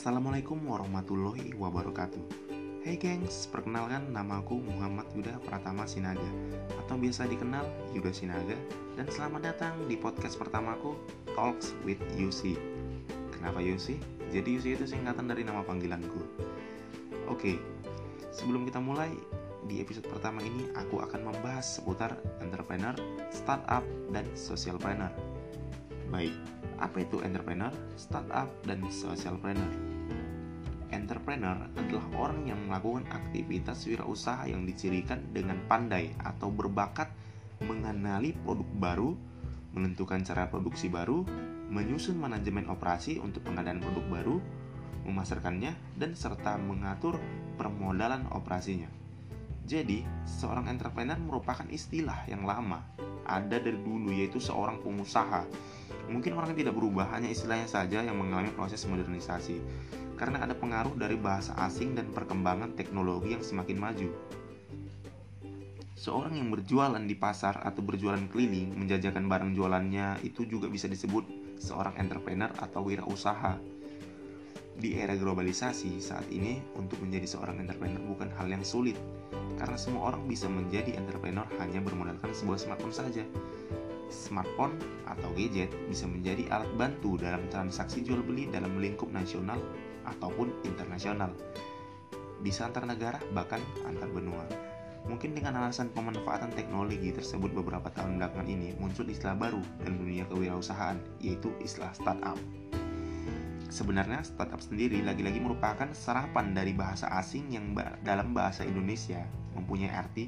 Assalamualaikum warahmatullahi wabarakatuh Hey gengs, perkenalkan nama aku Muhammad Yuda Pratama Sinaga Atau biasa dikenal Yuda Sinaga Dan selamat datang di podcast pertamaku Talks with UC Kenapa UC? Jadi UC itu singkatan dari nama panggilanku Oke, sebelum kita mulai di episode pertama ini aku akan membahas seputar entrepreneur, startup, dan socialpreneur. Baik, apa itu entrepreneur, startup, dan socialpreneur? Entrepreneur adalah orang yang melakukan aktivitas wirausaha yang dicirikan dengan pandai atau berbakat mengenali produk baru, menentukan cara produksi baru, menyusun manajemen operasi untuk pengadaan produk baru, memasarkannya, dan serta mengatur permodalan operasinya. Jadi, seorang entrepreneur merupakan istilah yang lama, ada dari dulu yaitu seorang pengusaha. Mungkin orang tidak berubah, hanya istilahnya saja yang mengalami proses modernisasi. Karena ada pengaruh dari bahasa asing dan perkembangan teknologi yang semakin maju. Seorang yang berjualan di pasar atau berjualan keliling, menjajakan barang jualannya itu juga bisa disebut seorang entrepreneur atau wirausaha. Di era globalisasi saat ini, untuk menjadi seorang entrepreneur bukan hal yang sulit, karena semua orang bisa menjadi entrepreneur hanya bermodalkan sebuah smartphone saja. Smartphone atau gadget bisa menjadi alat bantu dalam transaksi jual beli dalam lingkup nasional ataupun internasional. Bisa antar negara bahkan antar benua. Mungkin dengan alasan pemanfaatan teknologi tersebut beberapa tahun belakangan ini muncul istilah baru dalam dunia kewirausahaan yaitu istilah startup. Sebenarnya startup sendiri lagi-lagi merupakan serapan dari bahasa asing yang dalam bahasa Indonesia mempunyai arti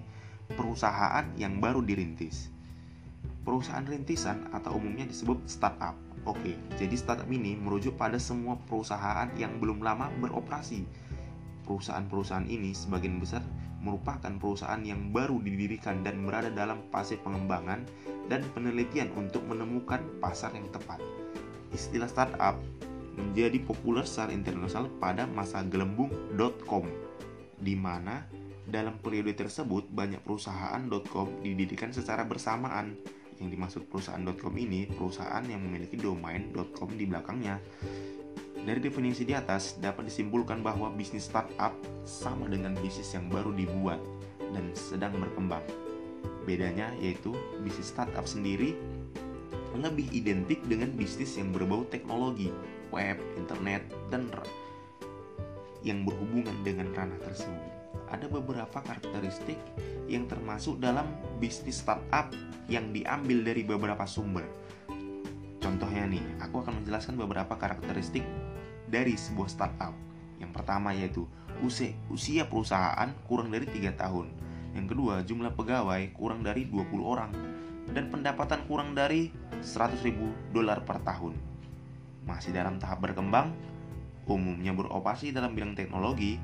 perusahaan yang baru dirintis. Perusahaan rintisan atau umumnya disebut startup. Oke, jadi startup ini merujuk pada semua perusahaan yang belum lama beroperasi. Perusahaan-perusahaan ini sebagian besar merupakan perusahaan yang baru didirikan dan berada dalam fase pengembangan dan penelitian untuk menemukan pasar yang tepat. Istilah startup menjadi populer secara internasional pada masa gelembung.com di mana dalam periode tersebut banyak perusahaan.com didirikan secara bersamaan. Yang dimaksud perusahaan.com ini perusahaan yang memiliki domain.com di belakangnya. Dari definisi di atas dapat disimpulkan bahwa bisnis startup sama dengan bisnis yang baru dibuat dan sedang berkembang. Bedanya yaitu bisnis startup sendiri lebih identik dengan bisnis yang berbau teknologi, web, internet, dan yang berhubungan dengan ranah tersebut. Ada beberapa karakteristik yang termasuk dalam bisnis startup yang diambil dari beberapa sumber. Contohnya nih, aku akan menjelaskan beberapa karakteristik dari sebuah startup. Yang pertama yaitu usia, perusahaan kurang dari 3 tahun. Yang kedua, jumlah pegawai kurang dari 20 orang dan pendapatan kurang dari 100 ribu dolar per tahun. Masih dalam tahap berkembang, umumnya beroperasi dalam bidang teknologi,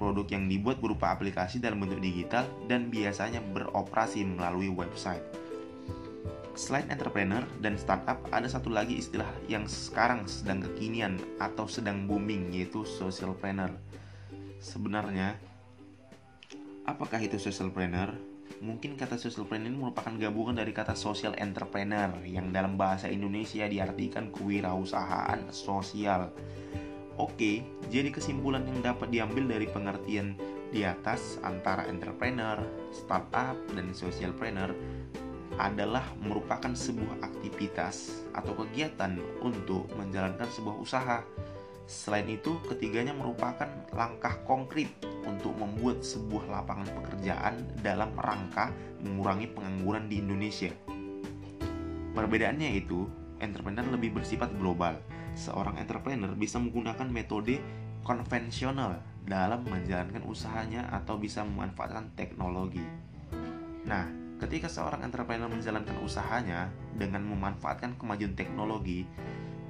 produk yang dibuat berupa aplikasi dalam bentuk digital dan biasanya beroperasi melalui website. Selain entrepreneur dan startup, ada satu lagi istilah yang sekarang sedang kekinian atau sedang booming yaitu socialpreneur. Sebenarnya, apakah itu socialpreneur? Mungkin kata socialpreneur ini merupakan gabungan dari kata social entrepreneur yang dalam bahasa Indonesia diartikan kewirausahaan sosial. Oke, jadi kesimpulan yang dapat diambil dari pengertian di atas antara entrepreneur, startup, dan socialpreneur adalah merupakan sebuah aktivitas atau kegiatan untuk menjalankan sebuah usaha Selain itu, ketiganya merupakan langkah konkret untuk membuat sebuah lapangan pekerjaan dalam rangka mengurangi pengangguran di Indonesia. Perbedaannya itu, entrepreneur lebih bersifat global. Seorang entrepreneur bisa menggunakan metode konvensional dalam menjalankan usahanya atau bisa memanfaatkan teknologi. Nah, ketika seorang entrepreneur menjalankan usahanya dengan memanfaatkan kemajuan teknologi,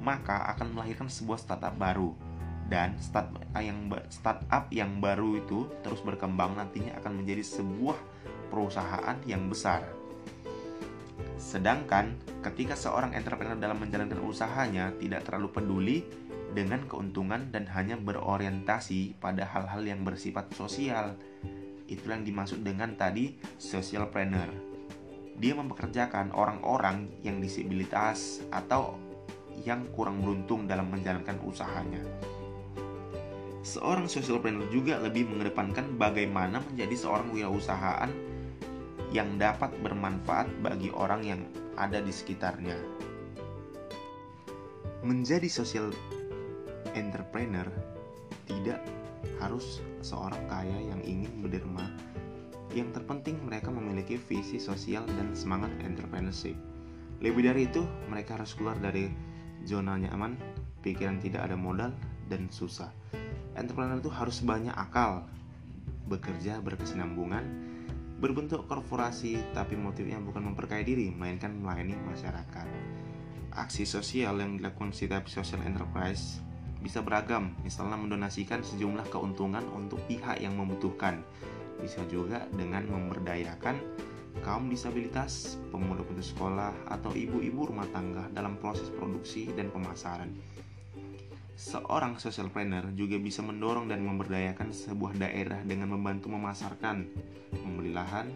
maka akan melahirkan sebuah startup baru dan start yang startup yang baru itu terus berkembang nantinya akan menjadi sebuah perusahaan yang besar. Sedangkan ketika seorang entrepreneur dalam menjalankan usahanya tidak terlalu peduli dengan keuntungan dan hanya berorientasi pada hal-hal yang bersifat sosial. Itulah yang dimaksud dengan tadi socialpreneur. Dia mempekerjakan orang-orang yang disabilitas atau yang kurang beruntung dalam menjalankan usahanya. Seorang socialpreneur juga lebih mengedepankan bagaimana menjadi seorang wirausahaan yang dapat bermanfaat bagi orang yang ada di sekitarnya. Menjadi social entrepreneur tidak harus seorang kaya yang ingin berderma. Yang terpenting mereka memiliki visi sosial dan semangat entrepreneurship. Lebih dari itu, mereka harus keluar dari zona nyaman, pikiran tidak ada modal, dan susah. Entrepreneur itu harus banyak akal, bekerja berkesinambungan, berbentuk korporasi tapi motifnya bukan memperkaya diri, melainkan melayani masyarakat. Aksi sosial yang dilakukan setiap social enterprise bisa beragam, misalnya mendonasikan sejumlah keuntungan untuk pihak yang membutuhkan. Bisa juga dengan memberdayakan kaum disabilitas, pemuda putus sekolah, atau ibu-ibu rumah tangga dalam proses produksi dan pemasaran. Seorang social planner juga bisa mendorong dan memberdayakan sebuah daerah dengan membantu memasarkan, membeli lahan,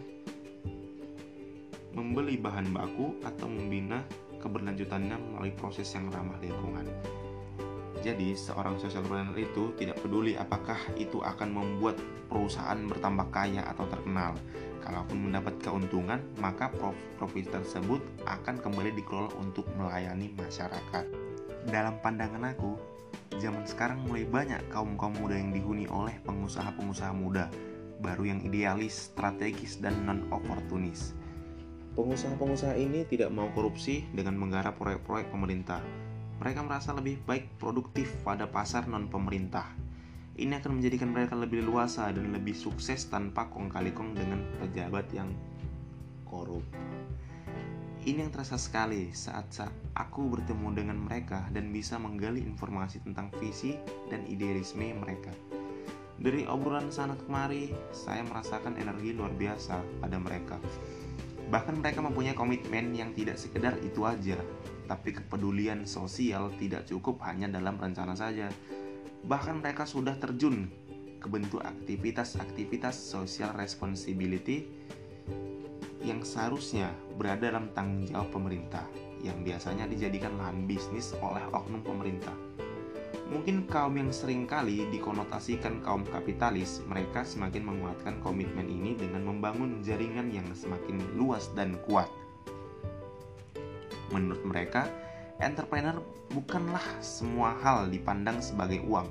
membeli bahan baku, atau membina keberlanjutannya melalui proses yang ramah lingkungan. Jadi, seorang social planner itu tidak peduli apakah itu akan membuat perusahaan bertambah kaya atau terkenal. Kalaupun mendapat keuntungan, maka profit tersebut akan kembali dikelola untuk melayani masyarakat. Dalam pandangan aku, zaman sekarang mulai banyak kaum-kaum muda yang dihuni oleh pengusaha-pengusaha muda, baru yang idealis, strategis, dan non-oportunis. Pengusaha-pengusaha ini tidak mau korupsi dengan menggarap proyek-proyek pemerintah, mereka merasa lebih baik produktif pada pasar non-pemerintah. Ini akan menjadikan mereka lebih luasa dan lebih sukses tanpa kong kali kong dengan pejabat yang korup. Ini yang terasa sekali saat, aku bertemu dengan mereka dan bisa menggali informasi tentang visi dan idealisme mereka. Dari obrolan sana kemari, saya merasakan energi luar biasa pada mereka. Bahkan mereka mempunyai komitmen yang tidak sekedar itu aja, tapi kepedulian sosial tidak cukup hanya dalam rencana saja. Bahkan mereka sudah terjun ke bentuk aktivitas-aktivitas social responsibility yang seharusnya berada dalam tanggung jawab pemerintah yang biasanya dijadikan lahan bisnis oleh oknum pemerintah. Mungkin kaum yang sering kali dikonotasikan kaum kapitalis, mereka semakin menguatkan komitmen ini dengan membangun jaringan yang semakin luas dan kuat. Menurut mereka, entrepreneur bukanlah semua hal dipandang sebagai uang.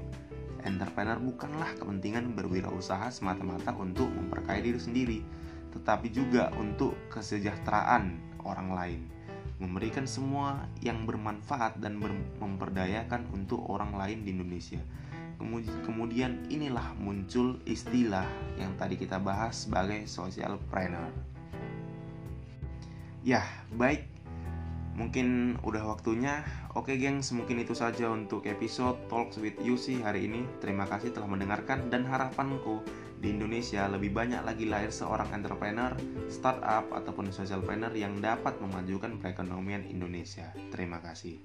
Entrepreneur bukanlah kepentingan berwirausaha semata-mata untuk memperkaya diri sendiri, tetapi juga untuk kesejahteraan orang lain. Memberikan semua yang bermanfaat dan memperdayakan untuk orang lain di Indonesia. Kemudian inilah muncul istilah yang tadi kita bahas sebagai social planner. Ya, baik Mungkin udah waktunya. Oke gengs, mungkin itu saja untuk episode Talks with Yusi hari ini. Terima kasih telah mendengarkan dan harapanku di Indonesia lebih banyak lagi lahir seorang entrepreneur, startup ataupun social planner yang dapat memajukan perekonomian Indonesia. Terima kasih.